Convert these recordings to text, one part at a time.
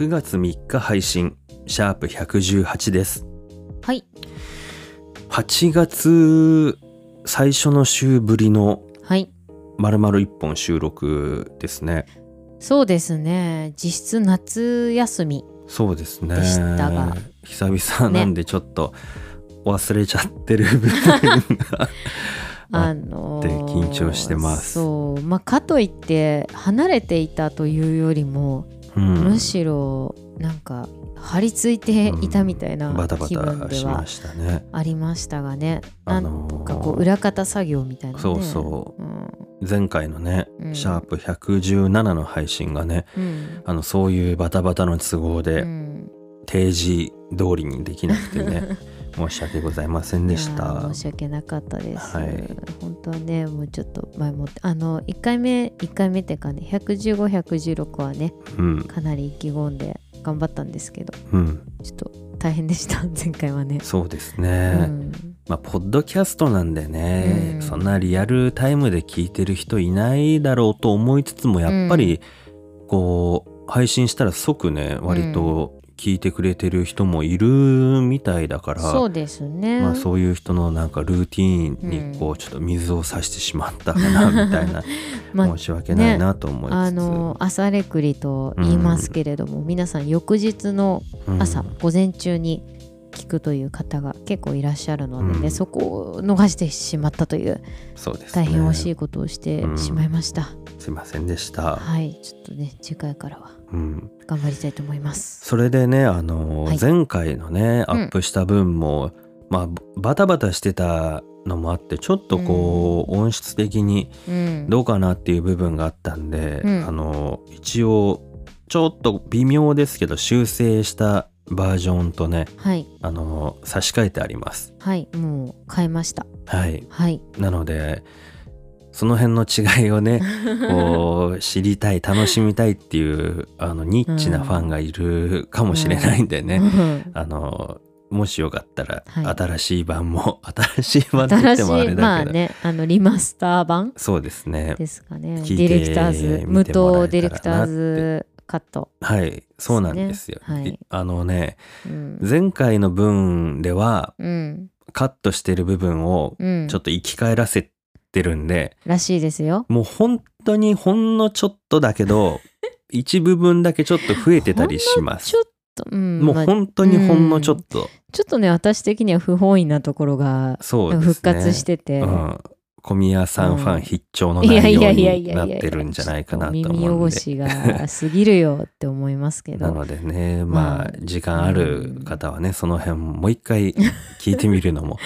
9月3日配信シャープ118です。はい。8月最初の週ぶりのはい。丸々1本収録ですね。そうですね。実質夏休みそうですね。でしたが。久々なんでちょっと忘れちゃってる部分が、あのー緊張してます。そう。まあかといって離れていたというよりも、うん。むしろなんか張り付いていたみたいなバタバ気分ではタしましたね。ありましたがね、なあのー。んかこう裏方作業みたいなねそうそう。うん。前回のね、うん。シャープ117の配信がねうん。あのそういうバタバタの都合でうん。定時通りにできなくてね 申し訳ございませんでした。ー申し訳なかったです、はい。本当はねもうちょっと前もってあの1回目1回目っていうかね115116はねうん。かなり意気込んで頑張ったんですけどうん。ちょっと大変でした。前回はね、そうですうね、ん、まあポッドキャストなんでね、うん。そんなリアルタイムで聞いてる人いないだろうと思いつつもやっぱりこう配信したら即ね割と聞いてくれてる人もいるみたいだから、そうですね、まあそういう人のなんかルーティーンにこうちょっと水を差してしまったかなみたいなまあ申し訳ないなと思いつつ、あの朝レクリと言いますけれども、皆さん翌日のうん。朝、午前中に聞くという方が結構いらっしゃるのでね、うん。そこを逃してしまったというそうですね。大変惜しいことをしてしまいました、すいませんでした、はい。ちょっとね次回からはうん、頑張りたいと思います。それでねあの、はい。前回のねアうん。ップした分も、まあバタバタしてたのもあってちょっとこう、音質的にうん。どうかなっていう部分があったんで、うん。あの一応ちょっと微妙ですけど修正したバージョンとねはい。あの差し替えてあります。はいもう変えました。はい。はい。なのでその辺の違いをねこう知りたい楽しみたいっていうあのニッチなファンがいるかもしれないんでね、うん。あのもしよかったら、はい。新しい版も新しい版って言っ新てもあれだけど、まあねあのリマスター版？そうですね。ですかね。ディレクターズ無糖ディレクターズカット、はい。そうなんですよ。はい。あのねうん。前回の分ではうん。カットしてる部分をうん、ちょっと生き返らせてるんで、らしいですよ。もう本当にほんのちょっとだけど 一部分だけちょっと増えてたりします。ち。ょっと、うんもうまあ本当にほんのちょっと、ちょっとね私的には不本意なところが。復活してて、うん、小宮さんファン必聴のいや内容いやいやいになってるんじゃないかなと思耳うんで。汚しが過ぎるよって思いますけど。なのでねまあまあ時間ある方はねその辺もう一回聞いてみるのも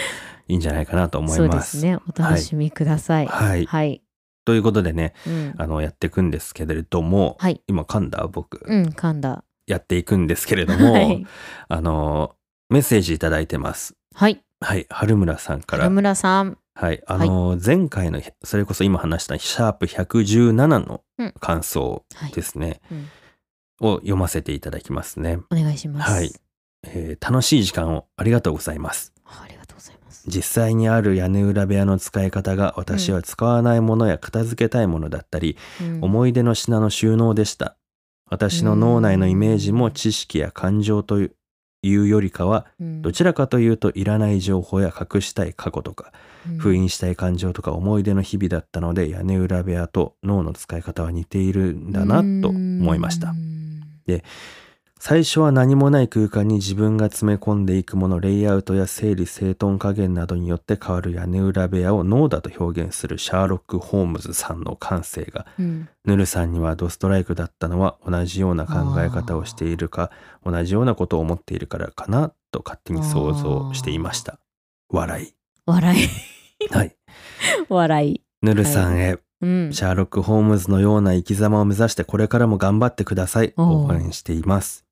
いいんじゃないかなと思いそうま。ですすね。お楽しみください。はい、はい、ということでねうん、あのやっていくんですけれども、はい。今噛んだ？僕、うん噛んだ。やっていくんですけれども、はい、あのメッセージいただいてます。はい、はい。春村さんから。原村さん。はい、あの前回のそれこそ今話したシャープ117のうん。感想ですね、うん。を読ませていただきますね。お願いします。はい。えー楽しい時間をありがとうございます。実際にある屋根裏部屋の使い方が私は使わないものや片付けたいものだったり、うん思い出の品の収納でした。私の脳内のイメージも知識や感情というよりかはうんどちらかというといらない情報や隠したい過去とかうん封印したい感情とか思い出の日々だったので屋根裏部屋と脳の使い方は似ているんだなと思いましたう。ん最初は何もない空間に自分が詰め込んでいくものレイアウトや整理整頓加減などによって変わる屋根裏部屋を脳だと表現するシャーロック・ホームズさんの感性がうんヌルさんにはドストライクだったのは同じような考え方をしているか同じようなことを思っているからかなと勝手に想像していました。笑い。笑いはい。笑いヌルさんへ、うんシャーロック・ホームズのような生き様を目指してこれからも頑張ってください。応援しています。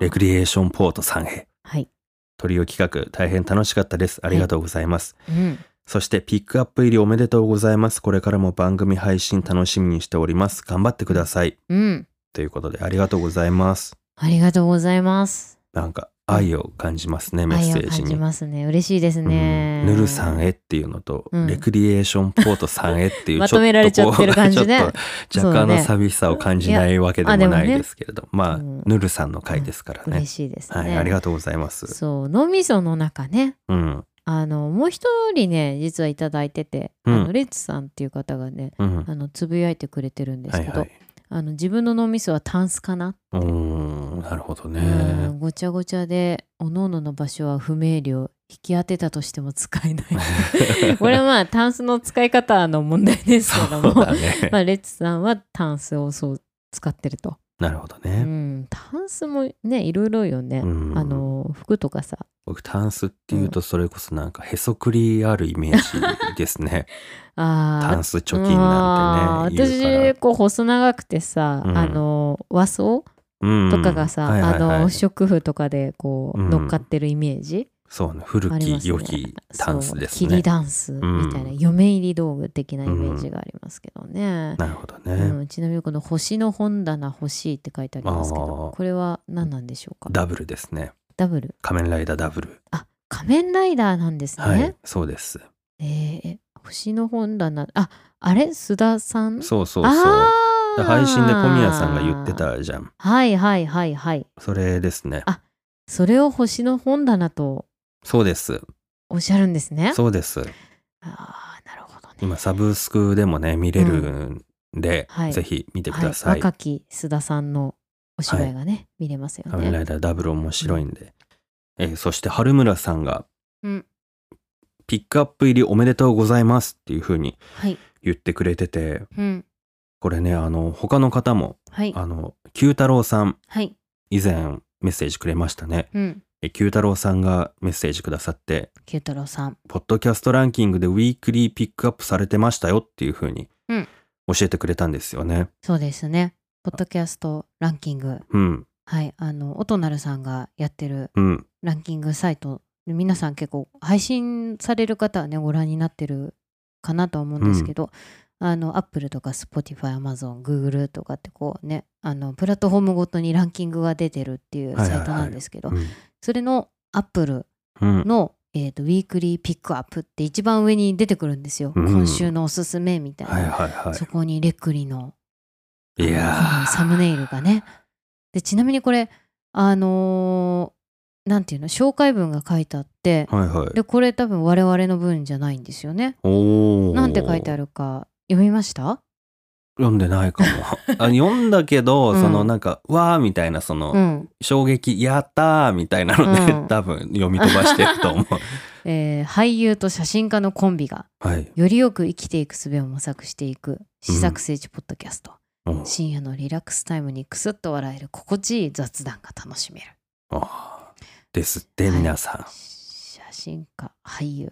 レクリエーションポートさんへ。はい。トリオ企画大変楽しかったです。ありがとうございます。うん。そしてピックアップ入りおめでとうございます。これからも番組配信楽しみにしております。頑張ってください。うん。ということでありがとうございます。ありがとうございます。なんか愛を感じますね、メッ愛セージにを感じ。ますね。嬉しいですね。うんヌルさんへっていうのと、うんレクリエーションポートさんへっていう まとめられちゃってる感じね ちょっと若干の寂しさを感じないわけでもないですけれど、まあ、うんヌルさんの回ですからね嬉。しいですね。はい、ありがとうございます。そう脳みその中ねうん、あのもう一人ね実はいただいてて、うんあのレッツさんっていう方がねうん、あのつぶやいてくれてるんですけど。あの自分の脳みそはタンスかな、うーん、なるほどうね。んごちゃごちゃでおののの場所は不明瞭引き当てたとしても使えない これはまあタンスの使い方の問題ですけども、ね。まあ、レッツさんはタンスをそう使ってると、なるほどうね。ん、タンスもねいろいろよね、うんあの服とかさ僕、タンスっていうと、それこそなんかへそくりあるイメージですね。タンス貯金なんてね。私こう細長くてさ、うん。あの和装とかがさ、はいはいはい。あの食婦とかでこううん。乗っかってるイメージ、そうね、古き良きタンスですね。ダンスみたいな、うん。嫁入り道具的なイメージがありますけどね、なるほどうね。ん。ちなみにこの「星の本棚欲しい」って書いてありますけどこれは何なんでしょうか？ダブルですね。ダブル仮面ライダーダブル。あ仮面ライダーなんですね、はい、そうです。えー星の本棚ああれ？須田さん？そうそうそう。配信で小宮さんが言ってたじゃん。はいはいはいはいそれですね。あそれを星の本棚とそうです。おっしゃるんですねそうです。ああなるほどね今、サブスクでもね、見れるんで、はいぜひ見てくはいださい。若き須田さんのお芝居がね、見れますよ仮面ラねイダーダブル面白いんで。えーそして、春村さんが、うん。ピックアップ入りおめでとうございますっていう風にはい。言ってくれてて、うん。これね、あの、他の方も、はい。あの、九太郎さん、はい。以前メッセージくれましたね。うん。え九太郎さんがメッセージくださって、九太郎さん。ポッドキャストランキングでウィークリーピックアップされてましたよっていう風にうん。教えてくれたんですよね。そうですねポッドキャストランキング。うん、はい。あの音なるさんがやってるうん、ランキングサイトで皆さん結構配信される方はねご覧になってるかなとは思うんですけど、あのアップルとか Spotify、Amazon、Google とかってこうねあのプラットフォームごとにランキングが出てるっていうサイトなんですけど、うん、それのアップルうん、の、えーとウィークリーピックアップって一番上に出てくるんですよ、うん。今週のおすすめみたいな、そこにレクリのい。いやサムネイルがねでちなみにこれあのーなんていうの？紹介文が書いてあってー、はいはい。でこれ多分我々の文じゃないんですよね。なんて書いてあるるか読みました？読んでないかも。あ読んだけど、うんそのなんか、わーみたいな、その、うん、衝撃、やったーみたいなので、うん多分読み飛ばしてると思う。えー俳優と写真家のコンビがはい。よりよく生きていく術を模索していく試作聖地ポッドキャスト、うん深夜のリラックスタイムにクスッと笑える心地いい雑談が楽しめるあーですって、はい皆さん。写真家俳優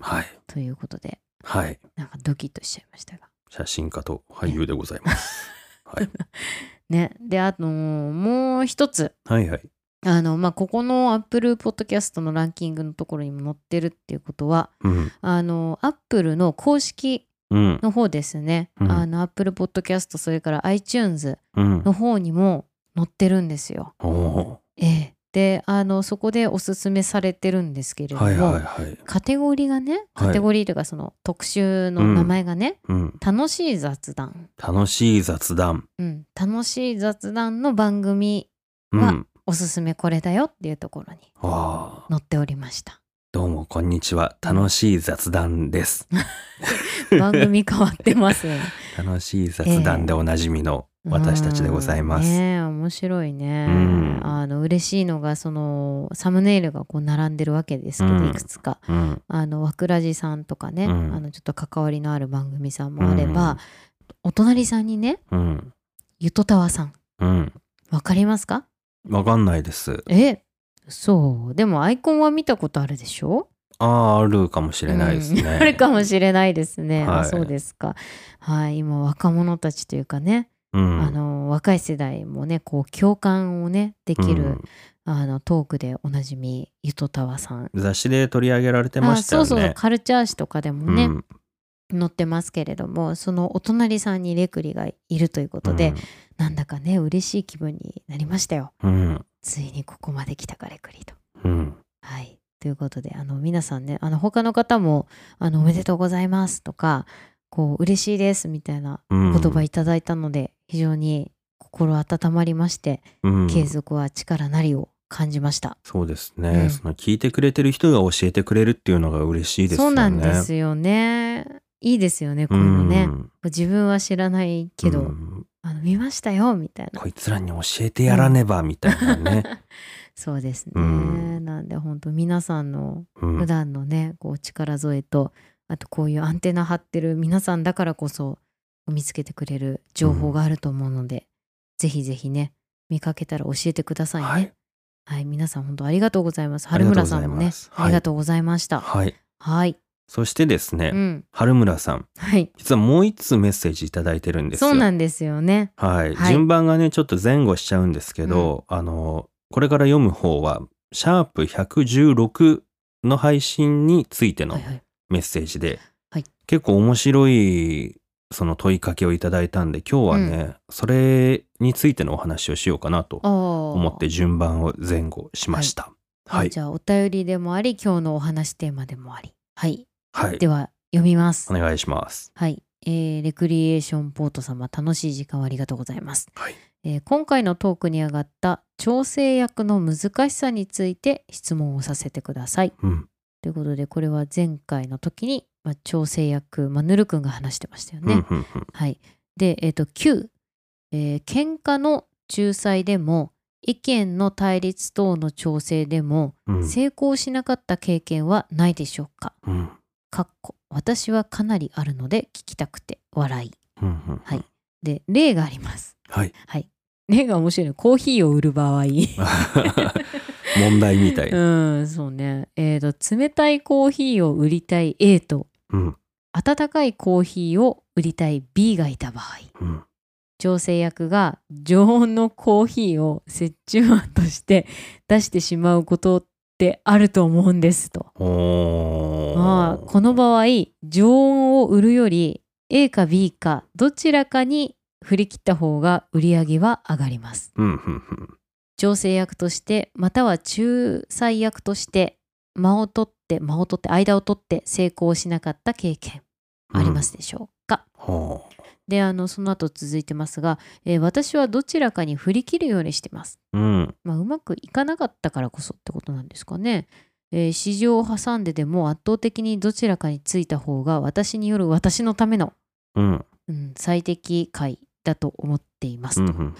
はい。ということではい。なんかドキッとしちゃいましたが写真家と俳優でございます。はい。ねであともう一つはいはい。あのまあここの Apple Podcast のランキングのところにも載ってるっていうことはうん。あの Apple の公式うん。の方ですね、うんあの Apple Podcast それから iTunes うん。の方にも載ってるんですよ。ええ、であのそこでおすすめされてるんですけれー。ども、はいはいはい。カテゴリーがねはいカテゴリーというかその特集の名前がね、うん。楽しい雑談、楽しい雑談。うん、楽しい雑談の番組うん。はおすすめこれだよっていうところに。載っておりました。どうも、こんにちは。楽しい雑談です。番組変わってますね。楽しい雑談でおなじみの私たちでございます。うんねえ面白いね。うんあの嬉しいのがそのサムネイルがこう並んでるわけですけど、うんいくつか。うん。あのわくらじさんとかね、うんあのちょっと関わりのある番組さんもあれば、お隣さんにねうん。ゆとたわさん。わかりますか？わかんないです。えそう。でもアイコンは見たことあるでしょ？ああ、あるかもしれないですね。うん。あるかもしれないですね、あはい。そうですか。はい今若者たちというかね。うん。あの若い世代もねこう共感をねできる、うん。あのトークでおなじみゆとたわさん。雑誌で取り上げられてましたよね。あそうそうカルチャー誌とかでもね、うん。載ってますけれどもそのお隣さんにレクリがいるということで、なんだかね嬉しい気分になりましたよ。うんついにここまで来たかレクリと。うんはいということであの皆さんねあの他の方もあの「おめでとうございます」とか「こう嬉しいです」みたいなうん言葉いただいたので、非常に心温まりまして、うん継続は力なりを感じました。そうですね、うんその聞いてくれてる人が教えてくれるっていうのが嬉しいですよね。そうなんですよね。いいですよねこういうのね。自分は知らないけど、うんあの見ましたよみたいな。こいつらに教えてやらねばみたいなね。そうですね。うんなんで本当皆さんのうん普段のね、こう力添えとあとこういうアンテナ張ってる皆さんだからこそ見つけてくれる情報があると思うので、ぜひぜひね見かけたら教えてくださいね。はいはい、皆さん本当ありがとうございます。春村さんもねありがとうございました。はい。はい、そしてですね、うん、春村さん、はい、実はもう一通メッセージいただいてるんですよ。そうなんですよね。はい、はい。順番がね、ちょっと前後しちゃうんですけど、あの、これから読む方は、シャープ116の配信についてのはいはい。メッセージで、はい。結構面白いその問いかけをいただいたんで今日はね、それについてのお話をしようかなと思って順番を前後しました。はい、じゃあお便りでもあり今日のお話テーマでもあり。はい、はい、では読みます。お願いします。はい、えーレクリエーションポート様楽しい時間をありがとうございます、はい。えー今回のトークに上がった調整役の難しさについて質問をさせてください。うん、ということでこれは前回の時に、まあ、調整役、まあ、ぬるくんが話してましたよね、うんうんうん。はい。で、えっ、と、9、えー喧嘩の仲裁でも、意見の対立等の調整でも、うん。成功しなかった経験はないでしょうか？うんかっこ私はかなりあるので聞きたくて笑い。うんうんはいで、例があります。はいはい。例が面白いの。コーヒーを売る場合。問題みたい。うん、そうね。えっ、と、冷たいコーヒーを売りたい A と、うん温かいコーヒーを売りたい B がいた場合。うん調整役が常温のコーヒーを折衷案として出してしまうことってあると思うんですと。まあこの場合常温を売るより A か B かどちらかに振り切った方が売り上げは上がります。うんうんうん調整役としてまたは仲裁役として間を取って間を取って間を取って成功しなかった経験ありますでしょうか、ほであのその後続いてますが、えー私はどちらかに振り切るようにしてます。ううんまあ、うまくいかなかったからこそってことなんですかね。えー市場を挟んででも圧倒的にどちらかについた方が私による私のための、うんうん、最適解だと思っていますと。うんうん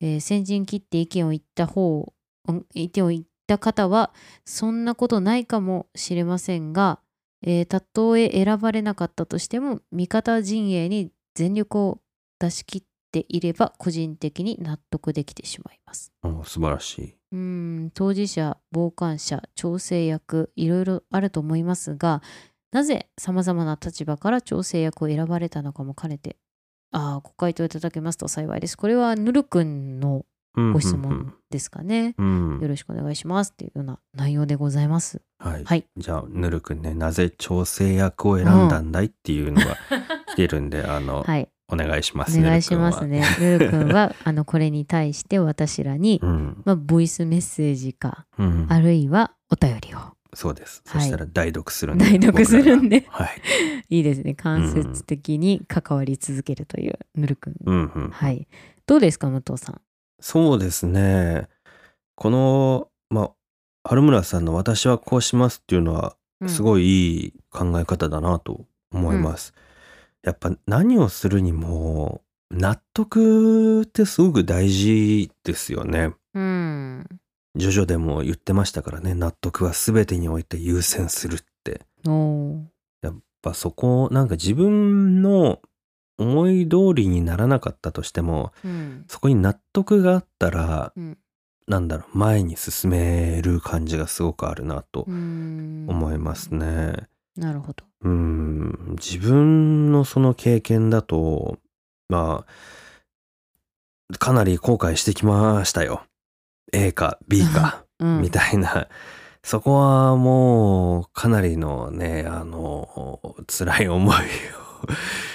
えー先陣切って意見を言った方、うん意見を言った方はそんなことないかもしれませんが、えーたとえ選ばれなかったとしても味方陣営に全力を出し切っていれば個人的に納得できてしまいます。素晴らしい。うーん当事者傍観者調整役いろいろあると思いますがなぜさまざまな立場から調整役を選ばれたのかも兼ねてああご回答いただけますと幸いです。これはぬるくんのご質問ですかね。うんうんよろしくお願いしますっていうような内容でございます。はい、はいじゃあぬるくんねなぜ調整役を選んだんだいっていうのが来 てるんで、あの、はい、お願いしますお願いしますね。ぬるくんはあのこれに対して私らに、ぬるくん。はまあ、ボイスメッセージかうん、うん、あるいはお便りを。そうです、はい。そしたら代読するんで。代読するんで。はい。いいですね。間接的に関わり続けるというぬるくん。うんうんはい。どうですか武藤さん？そうですね。このまあ春村さんの「私はこうします」っていうのはすい。ごいいい考え方だなと思います、やっぱ何をするにも納得ってすごく大事ですよねうん。ジョジョでも言ってましたからね納得は全てにおいて優先するってやっぱそこなんか自分の思い通りにならなかったとしてもうん。そこに納得があったら、うんなんだろう前に進める感じがすごくあるなとうん思いますね。なるほど。うん自分のその経験だとまあかなり後悔してきましたよ。A か B か、うんみたいな。そこはもう、かなりのね、あの、辛い思いを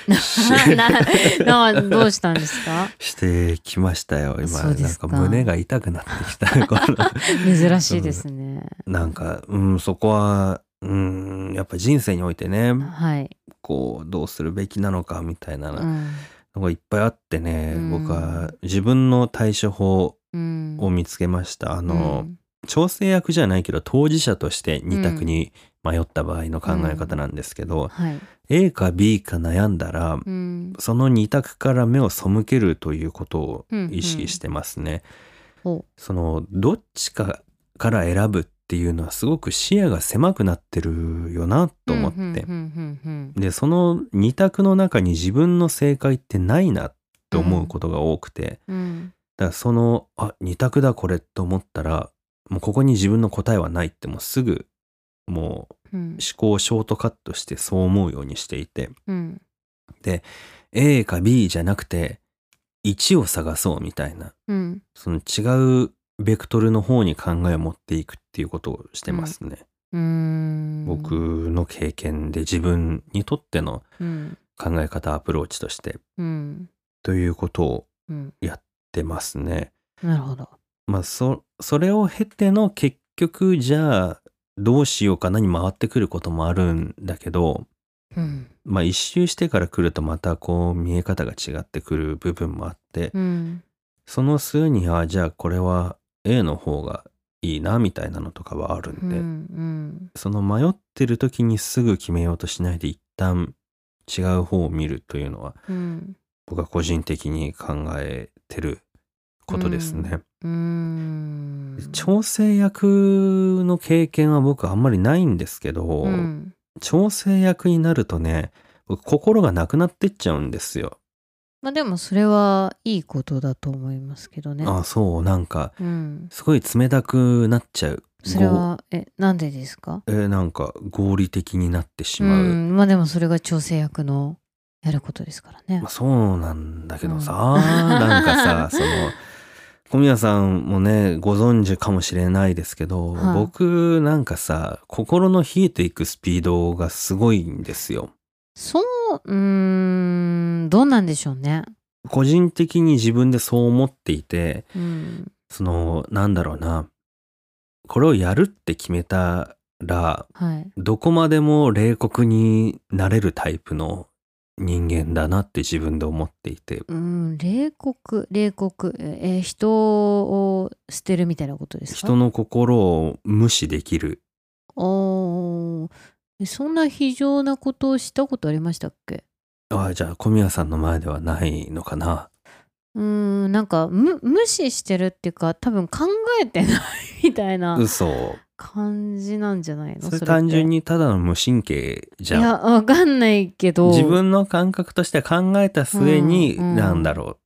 ななどうしたんですか？してきましたよ。今、なんか胸が痛くなってきた。珍しいですね。なんか、うん、そこは、うん、やっぱ人生においてね、はい。こう、どうするべきなのかみたいなうんのがいっぱいあってね、うん僕は自分の対処法うんを見つけました。あの、うん調整役じゃないけど当事者として二択に迷った場合の考え方なんですけど、はい。A か B か悩んだら、うん。その二択から目を背けるということを意識してますね。おそのどっちかから選ぶっていうのはすごく視野が狭くなってるよなと思って、でその二択の中に自分の正解ってないなって思うことが多くて、うん。うんだからそのあ二択だこれと思ったらもうここに自分の答えはないってもうすぐもううん思考をショートカットしてそう思うようにしていて。うん。A か B じゃなくて1を探そうみたいな。うん。その違うベクトルの方に考えを持っていくっていうことをしてますね。うーん。僕の経験で自分にとってのうん。考え方アプローチとしてうん。ということをうん。やってますね。なるほど。まあそそれを経ての結局じゃあどうしようかなに回ってくることもあるんだけどうん。まあ一周してから来るとまたこう見え方が違ってくる部分もあってうん。その数にはじゃあこれは A の方がいいなみたいなのとかはあるうんで、ん。その迷ってる時にすぐ決めようとしないで一旦違う方を見るというのはうん。僕は個人的に考えてることですね。うーん。調整役の経験は僕あんまりないんですけど、うん。調整役になるとね僕心がなくなってっちゃうんですよ。まあでもそれはいいことだと思いますけどね。あそうなんかうん。すごい冷たくなっちゃう。それは、え、なんでですか？ごえなんか合理的になってしうまう。ん。まあでもそれが調整役のやることですからねまあ、。そうなんだけどさ、うん なんかさ その小宮さんもねご存知かもしれないですけど、はい僕なんかさ心の冷えていくスピードがすごいんですよ。そう、うーん、どうなんでしょうね。個人的に自分でそう思っていてうん。そのなんだろうなこれをやるって決めたらはい。どこまでも冷酷になれるタイプの人間だなって自分で思っていてうん、冷酷、冷酷、えー人を捨てるみたいなことですか？人の心を無視できるおーえそんな非常なことをしたことありましたっけ？ああじゃあ小宮さんの前ではないのかな。うーんなんか無無視してるっていうか多分考えてないみたいな嘘。感じなんじゃないの？それって。単純にただの無神経じいやゃんわかんないけど。自分の感覚として考えた末に、うんうん。なんだろ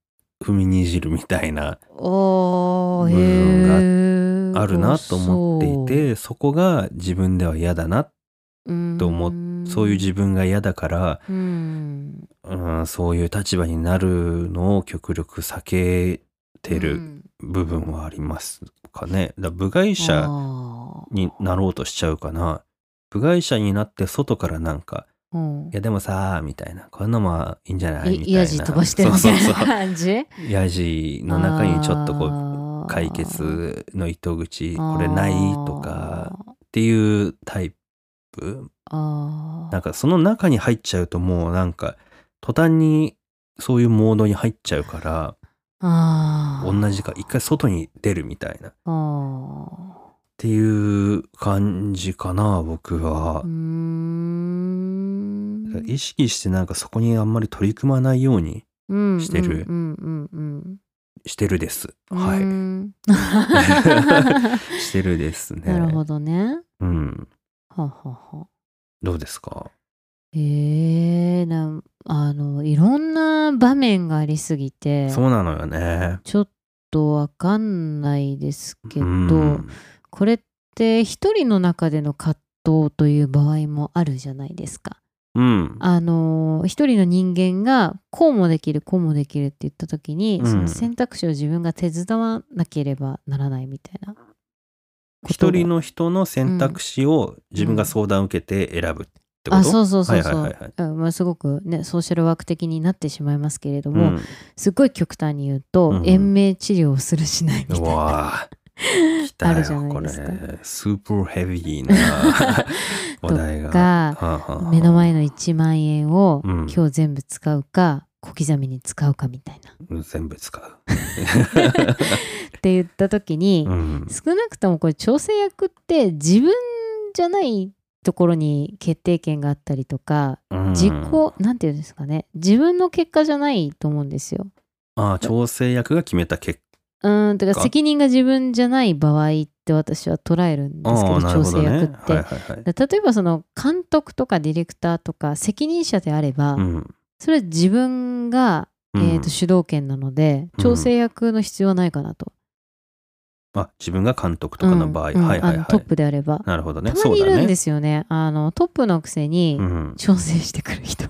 う踏みにじるみたいな部へーあるなと思っていてそこが自分では嫌だなそうと思っそういう自分が嫌だから、うん。うん、そういう立場になるのを極力避けてるうん。部分はありますかね。だ部外者あになろうとしちゃうかな。部外者になって外からなんか、ーうん。いやでもさみたいな、こういうのもいいんじゃない？みたいな。いヤジ飛ばしてるみたいな感じ？う。ヤジの中にちょっとこう、う解決の糸口、これない？とかっていうタイプ。なんかその中に入っちゃうともうなんか、途端にそういうモードに入っちゃうから、同じか、一回外に出るみたいな。っていう感じかな、僕は意識してなんかそこにあんまり取り組まないようにうんしてるしてるです。うんはい。してるですね。なるほどねうん。はははどうですか？えー、なんあのいろんな場面がありすぎてそうなのよね。ちょっとわかんないですけど、うんこれって一人の中での葛藤という場合もあるじゃないですか。うん。あのー一人の人間がこうもできるこうもできるって言った時に、うんその選択肢を自分が手伝わなければならないみたいな一人の人の選択肢を自分が相談を受けて選ぶってこと、あそうそうそうそう、はいはいはいはい。うん。まあ、すごくねソーシャルワーク的になってしまいますけれども、うんすごい極端に言うと、うん延命治療をするしないみたいうなわ あるじゃないですか。スーパーヘビーな 話題が。とかはあはあはあ。目の前の1万円をうん。今日全部使うか小刻みに使うかみたいな。全部使う、って言った時に、うん。少なくともこれ調整役って自分じゃないところに決定権があったりとかうん。自己なんていうんですかね。自分の結果じゃないと思うんですよ。ああ調整役が決めた結うーんてかか責任が自分じゃない場合って私は捉えるん果ですけどああなる調整役って。はいはいはい。だ例えばその監督とかディレクターとか責任者であれば、うんそれは自分が、うん。えー、と主導権なのでうん。調整役の必要はないかなと。あ自分が監督とかの場合、うん。うんはいはいはい。トップであれば。なるほどね。たまにいるんですよね。あのトップのくせにうん。調整してくる人。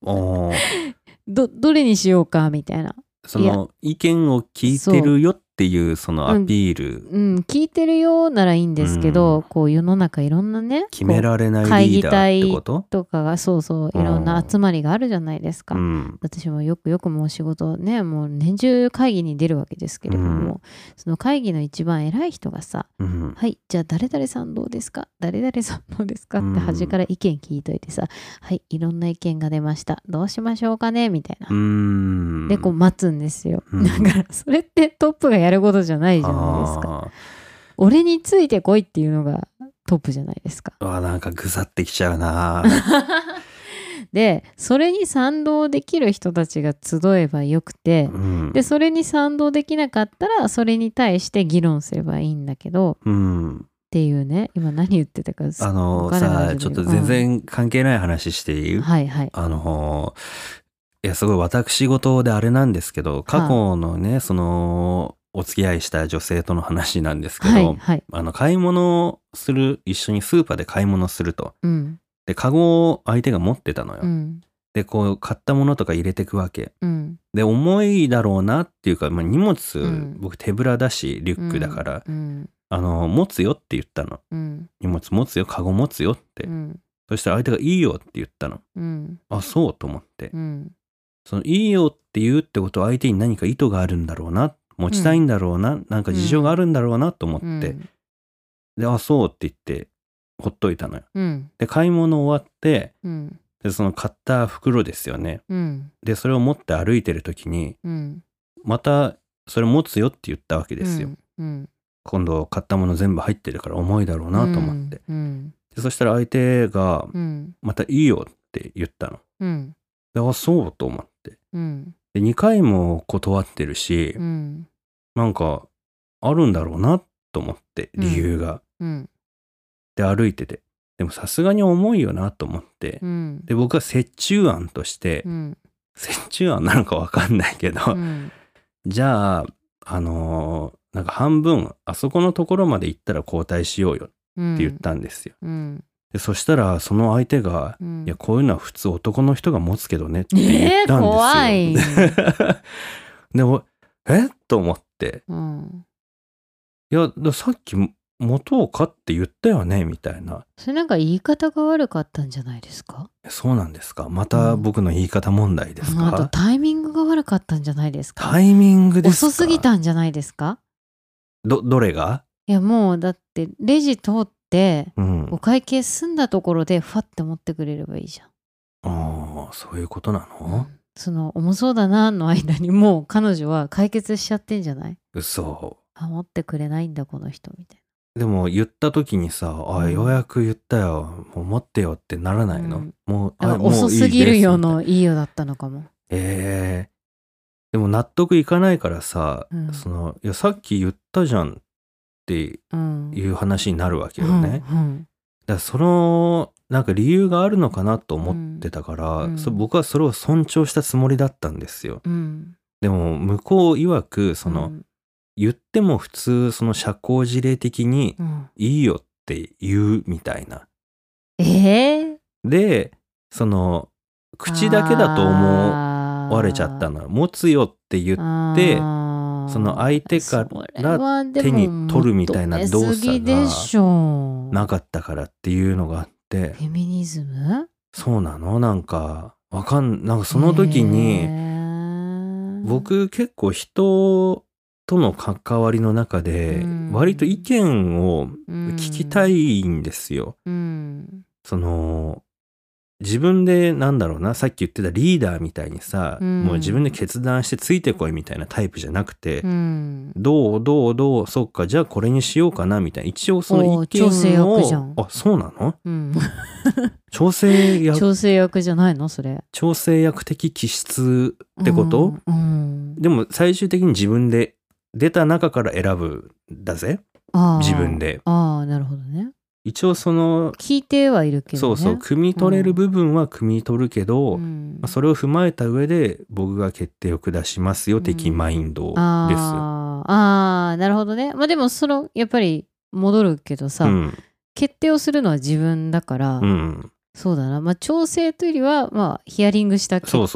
おー。どどれにしようかみたいな。その意見を聞いてるよっていうそのアピール、うん、聞いてるようならいいんですけど、うん。こう世の中いろんなね決められない会議リーダーってこと？とかがそうそういろんな集まりがあるじゃないですか。うん。私もよくよくもう仕事ねもう年中会議に出るわけですけれども、うん。その会議の一番偉い人がさうん「はいじゃあ誰々さんどうですか？誰々さんどうですか?」ってうん。端から意見聞いといてさ「はいいろんな意見が出ました。どうしましょうかね」みたいな。う。ん。でこう待つんですよ、うん。だからそれってトップがやることじゃないじゃないですか。あ俺についてこいっていうのがトップじゃないですか。わなんかぐさってきちゃうな。でそれに賛同できる人たちが集えばよくてうん。でそれに賛同できなかったらそれに対して議論すればいいんだけどうん。っていうね。今何言ってたかあのさちょっと全然関係ない話していい、うん。はいはい。あのいやすごい私事であれなんですけど過去のね、そのお付き合いした女性との話なんですけど、はいはい。あの買い物をする一緒にスーパーで買い物すると。うん。でカゴを相手が持ってたのよ、うん。でこう買ったものとか入れてくわけ。うん。で重いだろうなっていうか、まあ、荷物、ん。僕手ぶらだしリュックだから、うん。あの持つよって言ったの。うん。荷物持つよカゴ持つよって、うん。そしたら相手がいいよって言ったの。うん。あそうと思って。うん。そのいいよって言うってことは相手に何か意図があるんだろうな持ちたいんだろうな、なんか事情があるんだろうなと思って、うん。であそうって言ってほっといたのよ。うん。で買い物終わってうん。でその買った袋ですよね。うん。でそれを持って歩いてる時にうん。またそれ持つよって言ったわけですよ、うん。今度買ったもの全部入ってるから重いだろうなと思って、うん。でそしたら相手がうん。またいいよって言ったの。うん。であそうと思って。うんで2回も断ってるし、うん。なんかあるんだろうなと思って理由が、うん。で歩いてて。でもさすがに重いよなと思って、うん。で僕は折衷案として、うん。折衷案なのかわかんないけど、うん。じゃああのーなんか半分あそこのところまで行ったら交代しようよって言ったんですよ、うんでそしたらその相手が、うんいやこういうのは普通男の人が持つけどねって言ったんですよ、怖い。でもえ？と思って。うんいやださっき持とうかって言ったよね？みたいな。それなんか言い方が悪かったんじゃないですか？そうなんですか？また僕の言い方問題ですか、あとタイミングが悪かったんじゃないですか？タイミングですか？遅すぎたんじゃないですか？どどれが？いやもうだってレジ通ってうん。お会計済んだところでファッて持ってくれればいいじゃん、ああそういうことなうん。の、その重そうだなの間にもう彼女は解決しちゃってんじゃない？嘘。あ持ってくれないんだこの人みたいでも言った時にさ「あうん。ようやく言ったよ。もう持ってよ」ってならないの、うん。もうあ遅すぎるよのいいよだったのかも。ええでも納得いかないからさ、うん。そのいやさっき言ったじゃんってうん。いう話になるわけよね、だかうん。らそのなんか理由があるのかなと思ってたから、うん。そ僕はそれを尊重したつもりだったんですよ。うん。でも向こう曰くその、うん。言っても普通その社交辞令的にうん。いいよって言うみたいな。ええでその口だけだと思われちゃったの持つよって言っってその相手から手に取るみたいな動作がなかったからっていうのがあって。フェミニズム？そうなの？なんかわかんなんかその時に僕結構人との関わりの中で割と意見を聞きたいんですよ。うん、その自分でなんだろうなさっき言ってたリーダーみたいにさ、うん、もう自分で決断してついてこいみたいなタイプじゃなくて、うん、どうどうどうそっかじゃあこれにしようかなみたいな。一応その意見を。調整役じゃん。あそうなの、うん、調整役？調整役じゃないの？それ。調整役的気質ってこと、うん、でも最終的に自分で出た中から選ぶだぜ。自分で。ああなるほどね一応その聞いてはいるけど、ね、そうそう汲み取れる部分は汲み取るけど、うん、まあ、それを踏まえた上で僕が決定を下しますよ、的マインドです。ああなるほどね。まあでもそのやっぱり戻るけどさ、決定をするのは自分だから、そうだな、まあ、調整というよりは、まあ、ヒアリングした結果っ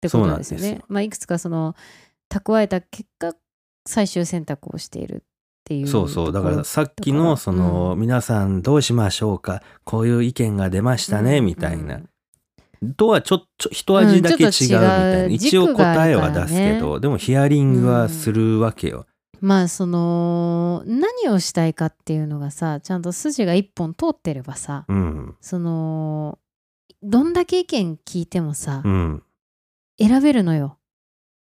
てことですよね。まあ、いくつかその蓄えた結果最終選択をしているっていうそうそう。だからさっきのその、うん、皆さんどうしましょうか？こういう意見が出ましたね、うん、みたいな、とはちょっと一味だけ違うみたいな、うん、一応答えは出すけど、ね、でもヒアリングはするわけよ。まあその何をしたいかっていうのがさちゃんと筋が一本通ってればさ、うん、そのどんだけ意見聞いてもさ、うん、選べるのよ。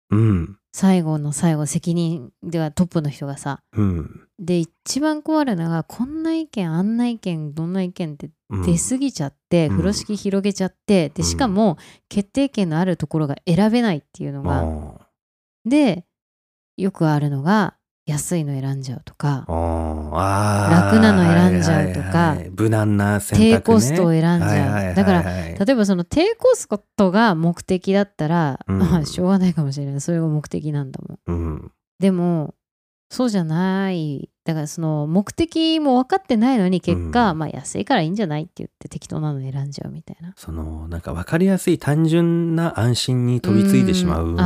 うん、最後の最後責任ではトップの人がさ、うん、で一番困るのがこんな意見あんな意見どんな意見って出過ぎちゃって、うん、風呂敷広げちゃってでしかも決定権のあるところが選べないっていうのが、うん、でよくあるのが安いの選んじゃうとか楽なの選んじゃうとか、無難な選択、ね、低コストを選んじゃう、だから例えばその低コストが目的だったら、うん、まあしょうがないかもしれない。それが目的なんだもん、でもそうじゃないだからその目的も分かってないのに結果、うん、まあ安いからいいんじゃないって言って適当なの選んじゃうみたいな。そのなんか分かりやすい単純な安心に飛びついてしまうか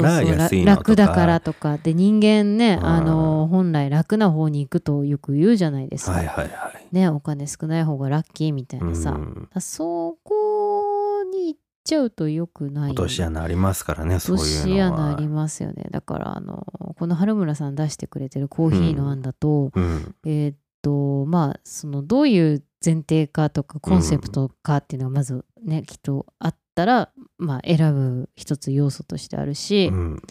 ら安いのとか、楽だからとかで人間ねあの本来楽な方に行くとよく言うじゃないですか、はいはいはい。ね、お金少ない方がラッキーみたいなさ、うん、そこちゃうとよくない落とし穴ありますからねそういうのは。落とし穴ありますよね。だからあのこの春村さん出してくれてるコーヒーの案だと、うん、えー、っとまあそのどういう前提かとかコンセプトかっていうのがまずね、きっとあったら、まあ、選ぶ一つ要素としてあるし、うん、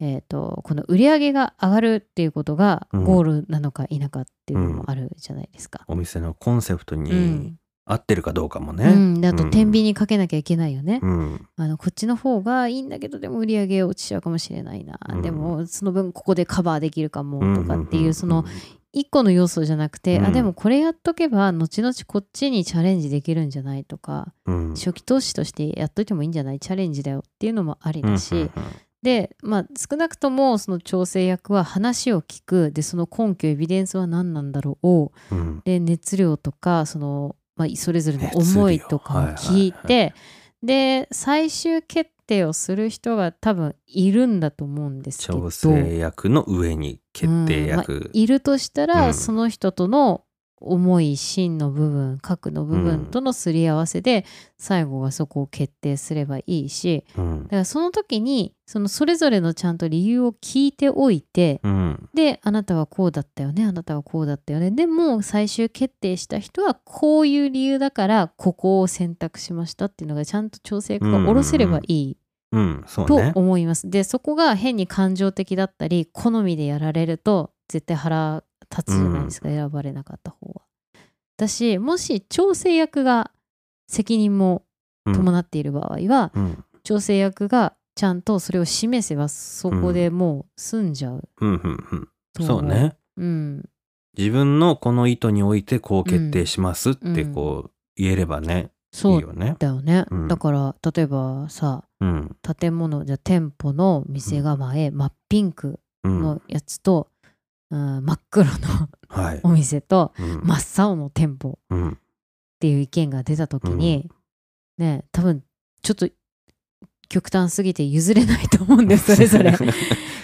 えーと、この売り上げが上がるっていうことがゴールなのか否かっていうのもあるじゃないですか。うん、お店のコンセプトに合ってるかどうかもね。うん、あと天秤にかけなきゃいけないよね、うん、あのこっちの方がいいんだけどでも売り上げ落ちちゃうかもしれないな、うん、でもその分ここでカバーできるかもとかっていうその一個の要素じゃなくて、うん、あでもこれやっとけば後々こっちにチャレンジできるんじゃないとか、初期投資としてやっといてもいいんじゃないチャレンジだよっていうのもありだし、で、まあ、少なくともその調整役は話を聞く。でその根拠エビデンスは何なんだろう。を、で熱量とかそのまあ、それぞれの思いとかを聞いて、はいはいはい、で最終決定をする人が多分いるんだと思うんですけど。調整役の上に決定役、うんまあ、いるとしたら、うん、その人との重い芯の部分核の部分とのすり合わせで、最後はそこを決定すればいいし、うん、だからその時にそのそれぞれのちゃんと理由を聞いておいて、うん、であなたはこうだったよねあなたはこうだったよね。でも最終決定した人はこういう理由だからここを選択しましたっていうのがちゃんと調整が下ろせればいい。うん。と思います。でそこが変に感情的だったり好みでやられると絶対腹立つじゃないですか、うん、選ばれなかった方は。だしもし調整役が責任も伴っている場合は、うん、調整役がちゃんとそれを示せばそこでもう済んじゃう。うんうんうん、そうね、うん。自分のこの意図においてこう決定しますってこう言えればね、そういいよね。だよね、だから例えばさ、建物じゃ店舗の店構え、真っピンクのやつと、真っ黒のお店と、真っ青の店舗っていう意見が出た時に、ね多分ちょっと極端すぎて譲れないと思うんです それぞれ。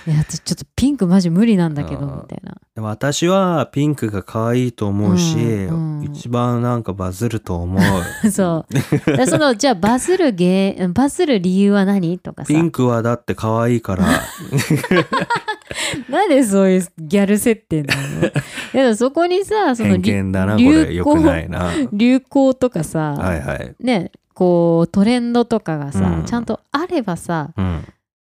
いや私ちょっとピンクマジ無理なんだけどみたいな。でも私はピンクが可愛いと思うし、うんうん。一番なんかバズると思う。そう。そのじゃあバズるゲーバズる理由は何？とかさ。ピンクはだって可愛いから。なんでそういうギャル設定なの？いやそこにさその偏り見だな、こ流れ。よくないな。は い流行とかさ、はい。ねこうトレンドとかがさ、うんちゃんとあればさうん。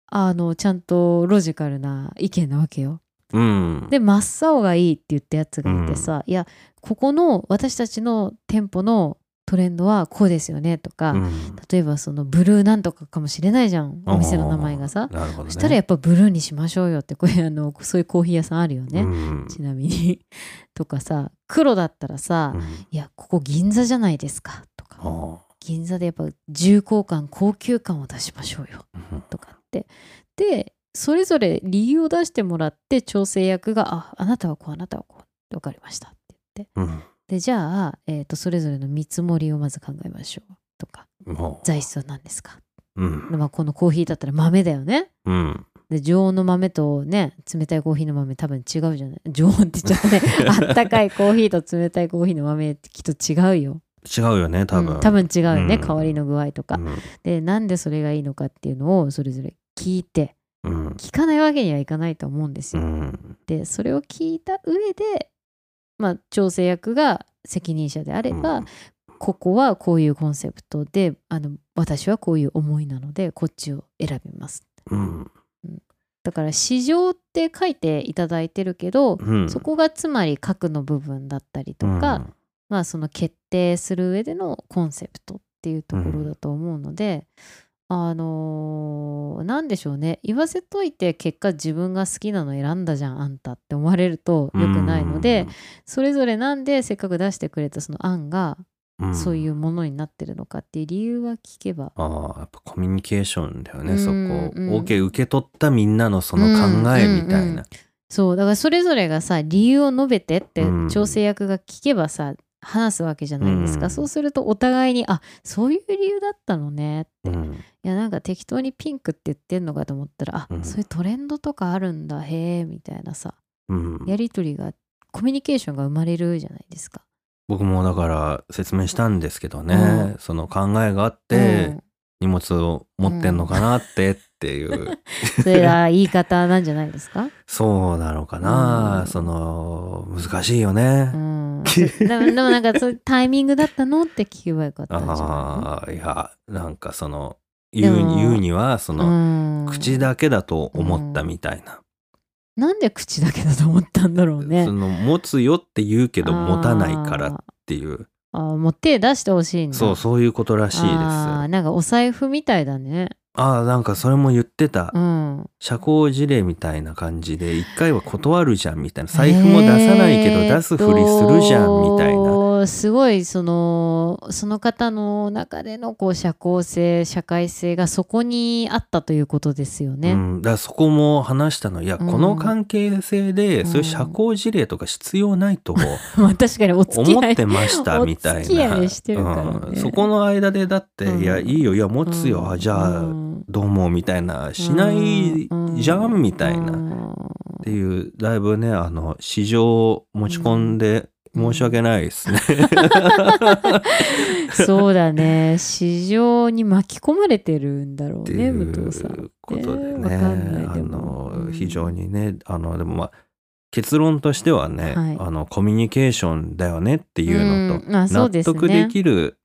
あのちゃんとロジカルな意見なわけよ。うん。で真っ青がいいって言ったやつがいてさ、いやここの私たちの店舗のトレンドはこうですよねとか、うん。例えばそのブルーなんとかかもしれないじゃんお店の名前がさ。ね。そしたらやっぱブルーにしましょうよってこういうあの そういうコーヒー屋さんあるよね、うん。ちなみに。とかさ黒だったらさ、うん。いやここ銀座じゃないですか。とかあ銀座でやっぱ重厚感高級感を出しましょうよ。あとかって。でそれぞれ理由を出してもらって調整役が「ああなたはこうあなたはこう分かりました」って言って。うんでじゃあ、えー、とそれぞれの見積もりをまず考えましょうとかも材質は何ですか、う。うん。まあ、このコーヒーだったら豆だよねうん。で常温の豆とね冷たいコーヒーの豆多分違うじゃない？常温って言っちゃったねあったかいコーヒーと冷たいコーヒーの豆ってきっと違うよ違うよね、多分。うん多分違うよね、うん香りの具合とか、うんでなんでそれがいいのかっていうのをそれぞれ聞いてうん。聞かないわけにはいかないと思うんですうよ。ん。でそれを聞いた上でまあ調整役が責任者であれば、ここはこういうコンセプトであの私はこういう思いなのでこっちを選びます。うん。だから市場って書いていただいてるけど、うん。そこがつまり核の部分だったりとか、まあその決定する上でのコンセプトっていうところだと思うので、あのーなんでしょうね。言わせといて結果自分が好きなの選んだじゃんあんたって思われると良くないので、それぞれなんでせっかく出してくれたその案がうん、そういううものになってるのかっていう理由は聞けば、ああやっぱコミュニケーションだよね、うんそこ、うん。OK 受け取ったみんなのその考えみたいな、そうだからそれぞれがさ理由を述べてってうん。調整役が聞けばさ話すわけじゃないですか、うん。そうするとお互いにあそういう理由だったのねって、いうん。やなんか適当にピンクって言ってんのかと思ったらあ、うん。そういうトレンドとかあるんだへえみたいなさうん。やり取りがコミュニケーションが生まれるじゃないですか。僕もだから説明したんですけどね、うん。その考えがあって、荷物を持ってんのかなってっていう、うん。それが言い方なんじゃないですか、そうなのかな、うん。その難しいよね、うん、でもなんかそういうタイミングだったのって聞けばよかったああいやなんかその言う言うにはその、うん。口だけだと思ったみたいな、なんで口だけだと思ったんだろうね。そ。の持つよって言うけど持たないからっていうあーもう手出してほしいんだ。そうそういうことらしいですなんかお財布みたいだね。ああなんかそれも言ってた、うん。社交辞令みたいな感じで一回は断るじゃんみたいな。財布も出さないけどえー出すふりするじゃんみたいな、とすごいそのその方の中でのこう社交性社会性がそこにあったということですよね。うん、だからそこも話したの。いや、うん。この関係性でうん。そういう社交辞令とか必要ないと まあ確かにお付き合い思ってましたみたいなお付き合いしてるからね。うん。そこの間でだって、うん。いやいいよいや持つよ、うん。あじゃあ、うんどうもみたいなしないじゃんみたいな、っうんていうだいぶねあの市場を持ち込んで申し訳ないですね。そうだね。市場に巻き込まれてるんだろうねいう武藤さん。ことでねわかんないあでも。うん。の非常にねあのでもまあ結論としてはね、はい。あのコミュニケーションだよねっていうのと、納得できる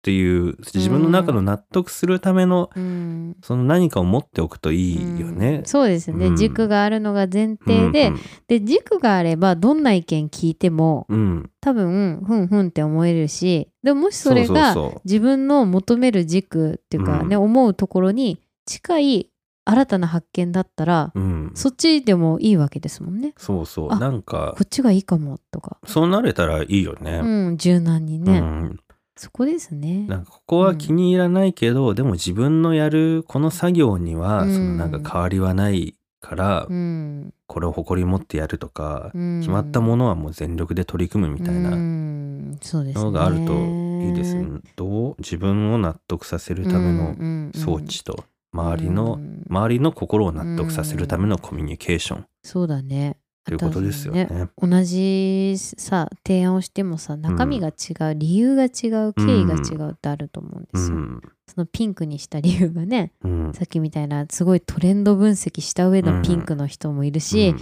っていう自分の中の納得するためのうん。その何かを持っておくといいよね。うん。そうですね、うん。軸があるのが前提で、で軸があればどんな意見聞いてもうん。うん多分ふんふんって思えるしでももしそれが自分の求める軸っていうかね、思うところに近い新たな発見だったら、うん、そっちでもいいわけですもんね。そうそう。あなんかこっちがいいかもとか、そうなれたらいいよね。うん、柔軟にね、うん、そこですね。なんかここは気に入らないけど、でも自分のやるこの作業には、うんそのなんか変わりはないから、うん、これを誇り持ってやるとか、うん決まったものはもう全力で取り組むみたいな。のがあるとね。いいですね。どう自分を納得させるための装置と周りの、うん周りの心を納得させるためのコミュニケーションそうだね。ということですよね。同じさ提案をしてもさ中身が違う、理由が違う経緯が違うってあると思うんですよ、うん。そのピンクにした理由がねうん。さっきみたいなすごいトレンド分析した上のピンクの人もいるし、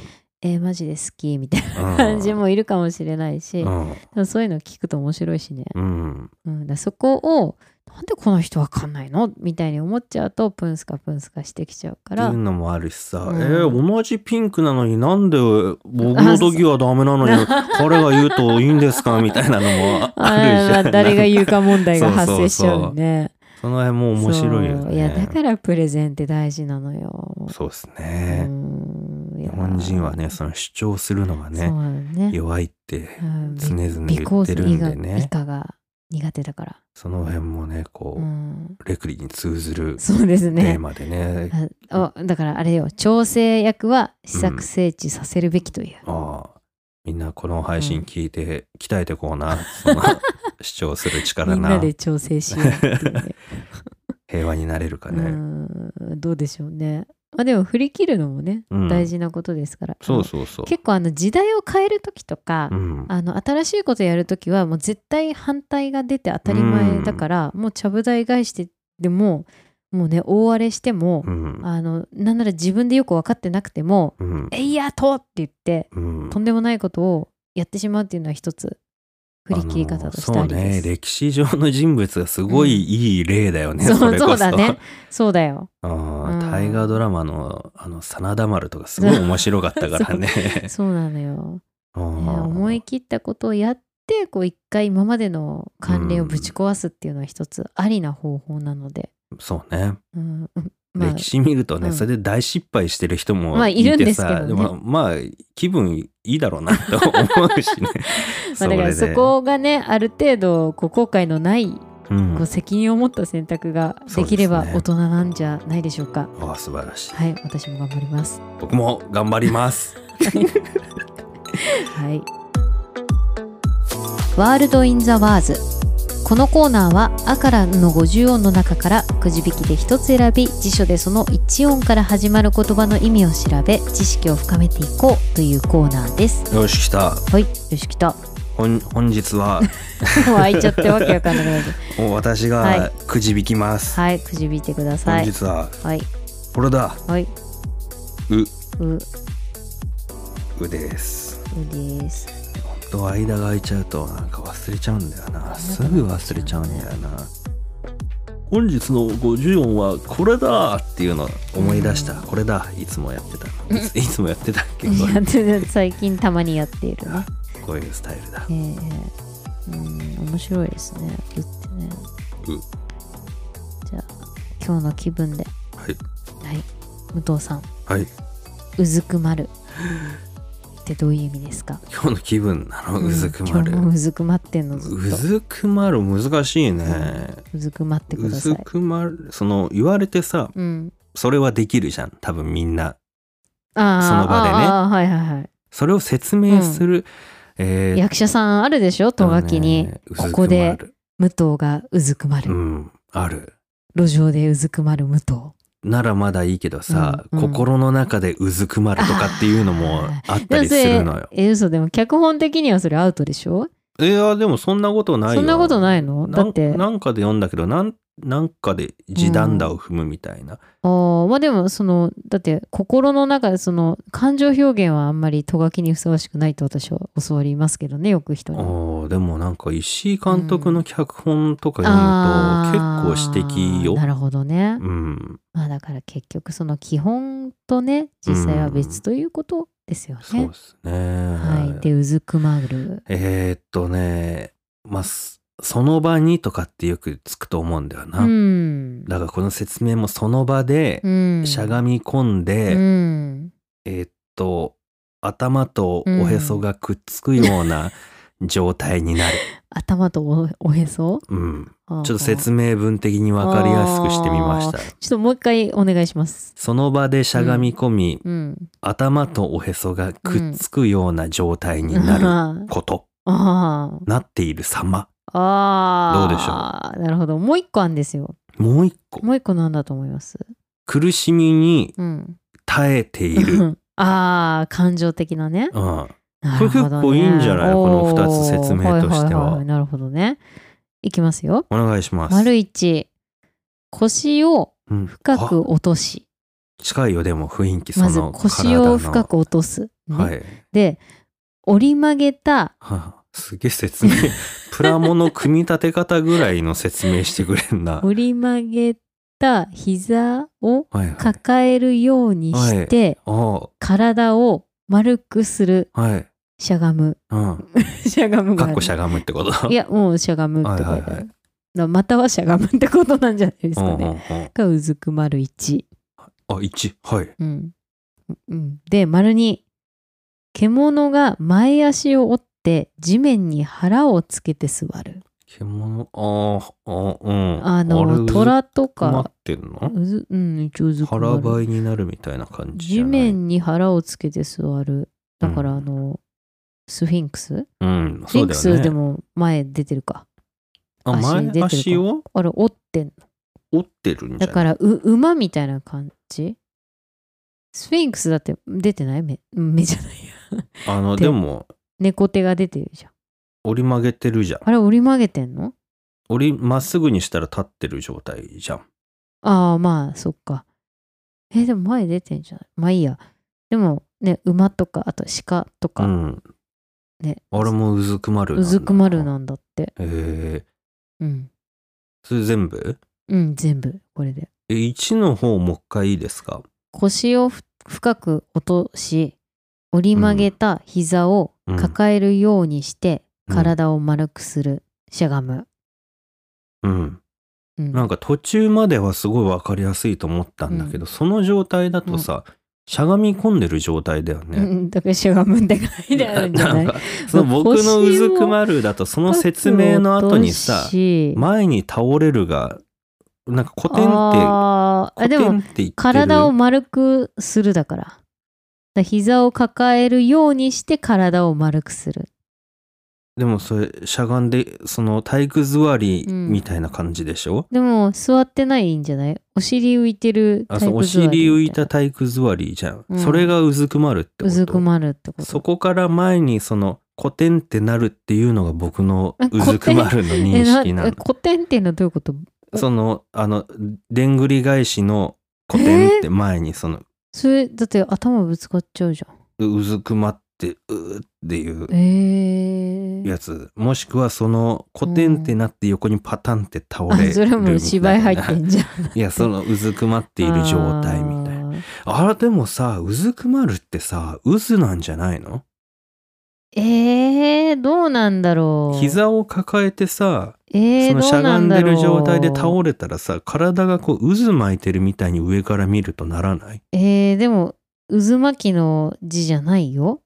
えーマジで好きみたいな感じもいるかもしれないし、でうん。もそういうの聞くと面白いしね、うん。うん、だそこをなんでこの人わかんないの？みたいに思っちゃうとプンスカプンスカしてきちゃうから。っていうのもあるしさ、うん。えー同じピンクなのになんで僕の時はダメなのに彼が言うといいんですか？みたいなのもあるじゃ 誰が言うか問題が発生しちゃうね。その辺も面白いよね。いやだからプレゼンって大事なのよ。そうですうね。日本人はね、その主張するのがね、ね。弱いってうん。常々美言ってるんで美ね。苦手だから。その辺もね、こうう、ん、レクリに通ずるそうですテーね。マでね。ああだからあれよ調整役は試作整地させるべきという。ああ、みんなこの配信聞いて鍛えてこうな。その主張する力な みんな。で調整しよう。平和になれるかうね。んどうでしょうね。まあでも振り切るのもね、うん大事なことですから。そうそうそう。結構あの時代を変える時とか、うん。あの新しいことやる時はもう絶対反対が出て当たり前だから、もうちゃぶ台返してでももうね大荒れしても、うん。あのなんなら自分でよく分かってなくてもうん「えいやと!」って言ってうんとんでもないことをやってしまうっていうのは一つ振り切り方としてありあのそうねです。歴史上の人物がすごいいい例だよね、そうそれこそ。そうだね。そうだよ。大河ドラマのあの真田丸とかすごい面白かったからね。そうなのよ。思い切ったことをやってこう一回今までの慣例をぶち壊すっていうのは一つありな方法なので。そうね、うんまあ歴史見るとね、うんそれで大失敗してる人もまあいるんですけどねさ、もまあ気分いいだろうなと思うしね まあ、だからそこがねある程度こう後悔のないうんこう責任を持った選択ができれば大人なんじゃないでしょうか。あー素晴らしいはい、私も頑張ります。僕も頑張ります はい。ワールド・イン・ザ・ワーズ。このコーナーは「あ」から「ん」の50音の中からくじ引きで一つ選び辞書でその1音から始まる言葉の意味を調べ知識を深めていこうというコーナーです。よし来たはい、よし来た。本本日はもう開いちゃってわけわかんなくなって。もう私はいがくじ引きます、はい、くじ引いてください。本日ははい、これだはい、うう、ううですです。本当間が空いちゃうとなんか忘れちゃうんだよな。すぐ忘れちゃうんだよな。本日の50音はこれだっていうの思い出した。これだ。いつもやってた。いついつもやってたっけ？これやってる最近たまにやっているね。こういうスタイルだ。ええ。うん、面白いですね。うってね。う。じゃあ、今日の気分で。はい。はい。武藤さん、はい。うずくまる。ってどういう意味ですか？今日の気分なの？うずくまる。うん今日もうずくまってんのずっと。うずくまる難しいね。うずくまってくうださい。ずくまるその言われてさうん。それはできるじゃん。多分みんな。ああ、その場でね。ああはいはいはい。それを説明する、えー役者さんあるでしょ？とがきに、ね。ここで武藤がうずくまる。うんある。路上でうずくまる武藤。ならまだいいけどさ、うんうん心の中でうずくまるとかっていうのも あったりするのよ。え、嘘でも脚本的にはそれアウトでしょ？いやでもそんなことないよ。そんなことないの？だって、なんかで読んだけどなんなんかで地団打を踏むみたいな。あーまあでもそのだって心の中でその感情表現はあんまりとがきにふさわしくないと私は教わりますけどねよく人に。あーでもなんか石井監督の脚本とかあ読むと結構指摘よー。なるほどね。うん、まあだから結局その基本とね実際は別ということですよね。そうですね。はい。でうずくまる。えーっとね、まあ、すその場にとかってよくつくと思うんだよな。うん。だからこの説明もその場でうん。しゃがみ込んで、うん。えーっと頭とおへそがくっつくような状態になる。頭とおおへそ？うん、ちょっと説明文的に分かりやすくしてみました。ちょっともう一回お願いします。その場でしゃがみ込み、うん。頭とおへそがくっつくような状態になるる。こと。なっている様ああ。どうでしょう？なるほど。もう一個あるんですよ。もう一個。もう一個なんだと思います苦しみにうん。耐えている。ああ、感情的なね。うん。なるほどねこれ結構いいんじゃない？このおー二つ説明としてはいいいなるほどね。いきますよ。お願いします。丸一。腰をうん深く落とし。あ近いよ、でも雰囲気そまずの腰を深く落とす。ねはい。で、折り曲げた、はあすげえ説明。プラモの組み立て方ぐらいの説明してくれんな。折り曲げた膝を。抱えるようにして、あ体を丸くするあ、はい。しゃがむ。うん。しゃがむがかっこしゃがむってこと？いや、もうしゃがむって書いてある。はいはいはいまたはしゃがむってことなんじゃないですうんうんかね。うんがうずくまる1。あ、1。はい。うん。うん、で、丸2。獣が前足を折って地面に腹をつけて座る。獣、ああ、あうん。あの、れ虎とか困っ、てんの？うずうん、一応うずくま腹る。ばいになるみたいな感じじ地ゃない？面に腹をつけて座る。だから、うんあの、スフィンクス？うん、スフィそうだよね。ンクスでも前出てるか。あ、足前出てるか足を？あれ、折ってんの。折ってるんじゃない？だから、う馬みたいな感じ？スフィンクスだって出てない？目目じゃない？や。あの、手でも、猫手が出てるじゃん。折り曲げてるじゃん。あれ、折り曲げてんの？折り、まっすぐにしたら立ってる状態じゃん。ああ、まあ、そっか。え、でも前出てんじゃない？まあいいや。でも、ね、馬とか、あと鹿とか、うん。ね。あれもうずくまるうずくまるなんだって。へえ。うん。それ全部？うん、全部、これで。え、1の方もう一回いいですか？腰をふ深く落とし、折り曲げた膝をうん抱えるようにして、うん体を丸くする。しゃがむ。うん。うん。なんか途中まではすごいわかりやすいと思ったんだけど、その状態だとさ、しゃがみ込んでる状態だようね。ん、だからしゃがむって書いてあるんじゃない？なんかその僕のうずくまるだとその説明の後にさ前に倒れるがなんか古典って古典って言ってる？体を丸くするだから。膝を抱えるようにして体を丸くする。でもそれしゃがんでその体育座りみたいな感じでしょ、でも座ってないんじゃない？お尻浮いてるあそうお体育座り尻浮いたみ体育座りじゃん、うん。それがうずくまるってこと？うずくまるってこと。そこから前にその古典ってなるっていうのが僕のえうずくまるの認識なの。え古典っていうのはどういうこと？そのあのでんぐり返しの古典って前にそのそれだって頭ぶつかっちゃうじゃん。うずくまってうーっていうえー。やつもしくはその古典ってなって横にパタンって倒れるあそれはもう芝居入ってみんじゃん。たいやそのうずくまっている状態みたいなな。あれでもさうずくまるってさ渦なんじゃないの？えー、どうなんだろう。膝を抱えてさえー、そのしゃがんでる状態で倒れたらさ体がこう渦巻いてるみたいに上から見るとならない？えー、でも渦巻きの字じゃないよ。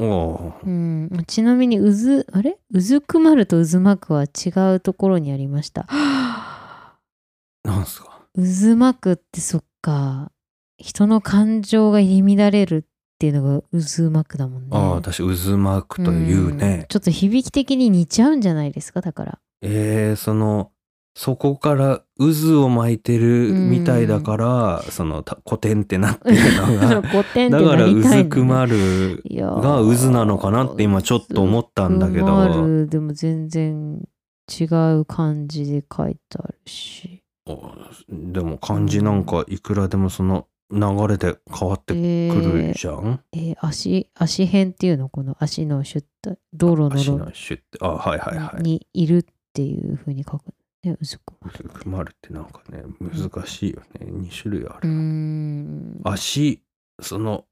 おうん、ちなみに渦あれ？渦くまると渦巻くは違うところにありました。なんすか？渦巻くってそっか。人の感情が入り乱れるっていうのが渦巻くだもんね。ああ私渦巻くというね、んちょっと響き的に似ちゃうんじゃないですかだから。えー、そのそこから渦を巻いてるみたいだから、そのた古典ってなってるのが 古典ってだから渦くまるが渦なのかなって今ちょっと思ったんだけどでも全然違う感じで書いてあるし。おでも漢字なんかいくらでもその流れで変わってえくるーじゃん、えー足足辺っていうの？この足のシュッと道路足ののシュッてあはいはいはいにいるっていうふうに書く。ね、うずくまる。渦くまるってなんかね難しいよね2種類あうーる、ん。足その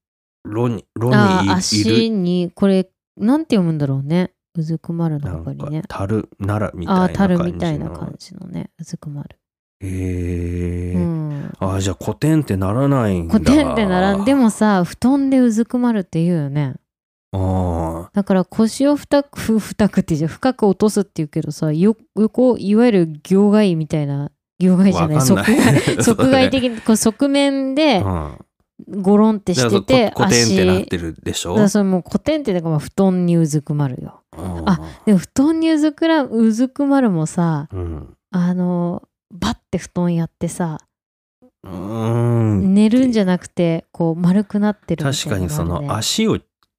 炉に炉あーにいい足るにこれなんて読むんだろうね。うずくまるの他にね。樽ならみたいああ、な感じのたるみたいな感じのね。うずくまる。へえうん。あじゃあ古典ってならないんだ。古典ってならん。でもさ、布団でうずくまるって言うよね。あだから腰を深く、ふ深くってじゃん。深く落とすって言うけどさ、よ横、いわゆる行外みたいな、行あ外じゃない、側外、側外的に、こう側面でうん。ゴロンってしててこコテンってなっ足てるでしょ？だからそれもうコテンってだからまあ布団にうずくまるよ。うんあでも布団にうずくらうずくまるもさうん。あのバッて布団やってさうーん。寝るんじゃなくてこう丸くなってるみたい確かにそなの足を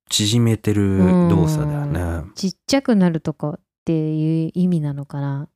縮めてる動作だよね。ちっちゃくなるとかっていう意味なのかな。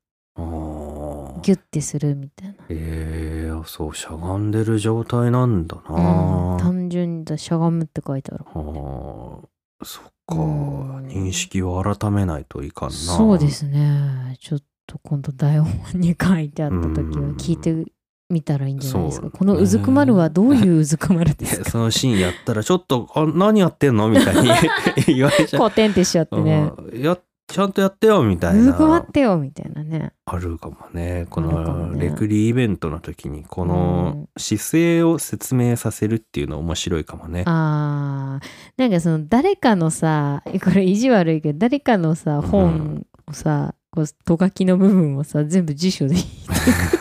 ギュッてするみたいな。えー、そうしゃがんでる状態なんだな。うん。あ単純にだしゃがむって書いてある。ーそっか。うん。認識を改めないといかんな。そうですね。ちょっと今度台本に書いてあった時は聞いてみたらいいんじゃないですか、このうずくまるはどういううずくまるいですか？やそのシーンやったらちょっと「あ何やってんの?」みたいに 言われちゃう。コテンってしちゃってねうんやちゃんとやってよみたいうずくまなってよみたいなねあるかもねこのレクリイベントの時にこうのん姿勢を説明させるっていうの面白いかもね。あーなんかその誰かのさこれ意地悪いけど誰かのさ本をさ、こうとがきの部分をさ全部辞書で引いてい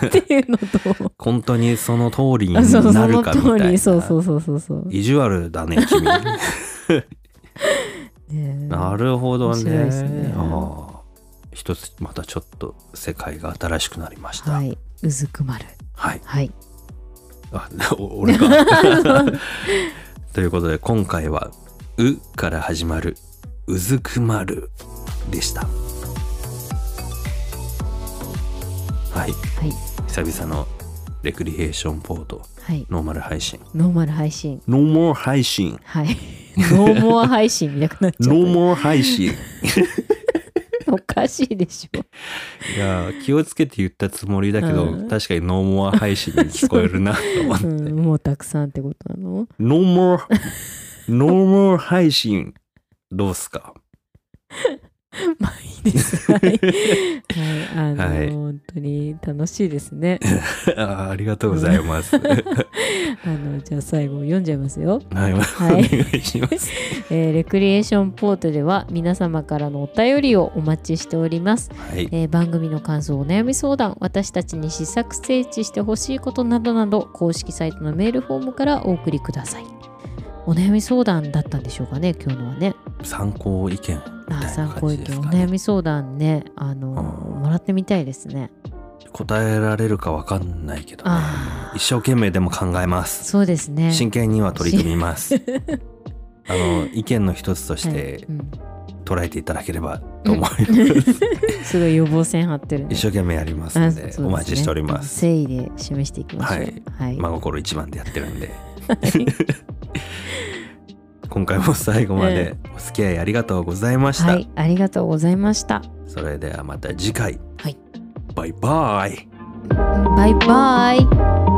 くっていうのと本当にその通りにあそうそのなるかみたいな。そうそうそうそうそう、意地悪だね君。ねなるほどね。ねああ一つまたちょっと世界が新しくなりました。はいうずくまるはい。はいあお俺か。ということで今回は「う」から始まる「うずくまる」でした。はい。はい久々のレクリエーションポートはいノーマル配信。ノーマル配信ノーモア配信。はいノーモア配信みたくなっちゃっノーモア配信。た おかしいでしょいや気をつけて言ったつもりだけど、うん確かにノーモア配信に聞こえるなと思って。うん、もうたくさんってことなの？ノーモア、ノーモア配信。どうすか？です。はい。はい。あの、はい本当に楽しいですね。あありがとうございます。は あの、じゃあ最後読んじゃいますよ。い、お願いします。えーレクリエーションポートでは皆様からのお便りをお待ちしております。はい。えー番組の感想、お悩み相談、私たちに試作整地してほしいことなどなど、公式サイトのメールフォームからお送りください。お悩み相談だったんでしょうかね、今日のはね。参考意見みたいなあ参考感意見、おじですかね悩。み相談ね、あの、うんもらってみたいですね。答えられるかわかんないけどね一生懸命でも考えます。そうですね。真剣には取り組みます。あの意見の一つとしはいてうん捉えていただければと思います。すごい予防線張ってるね。一生懸命やりますあのでねお待ちしております。誠意で示していきましょう。はいはい。真心一番でやってるんで。今回も最後までお付き合いありがとうございました。はい、ありがとうございました。それではまた次回。はいバイバイ。バイバイ。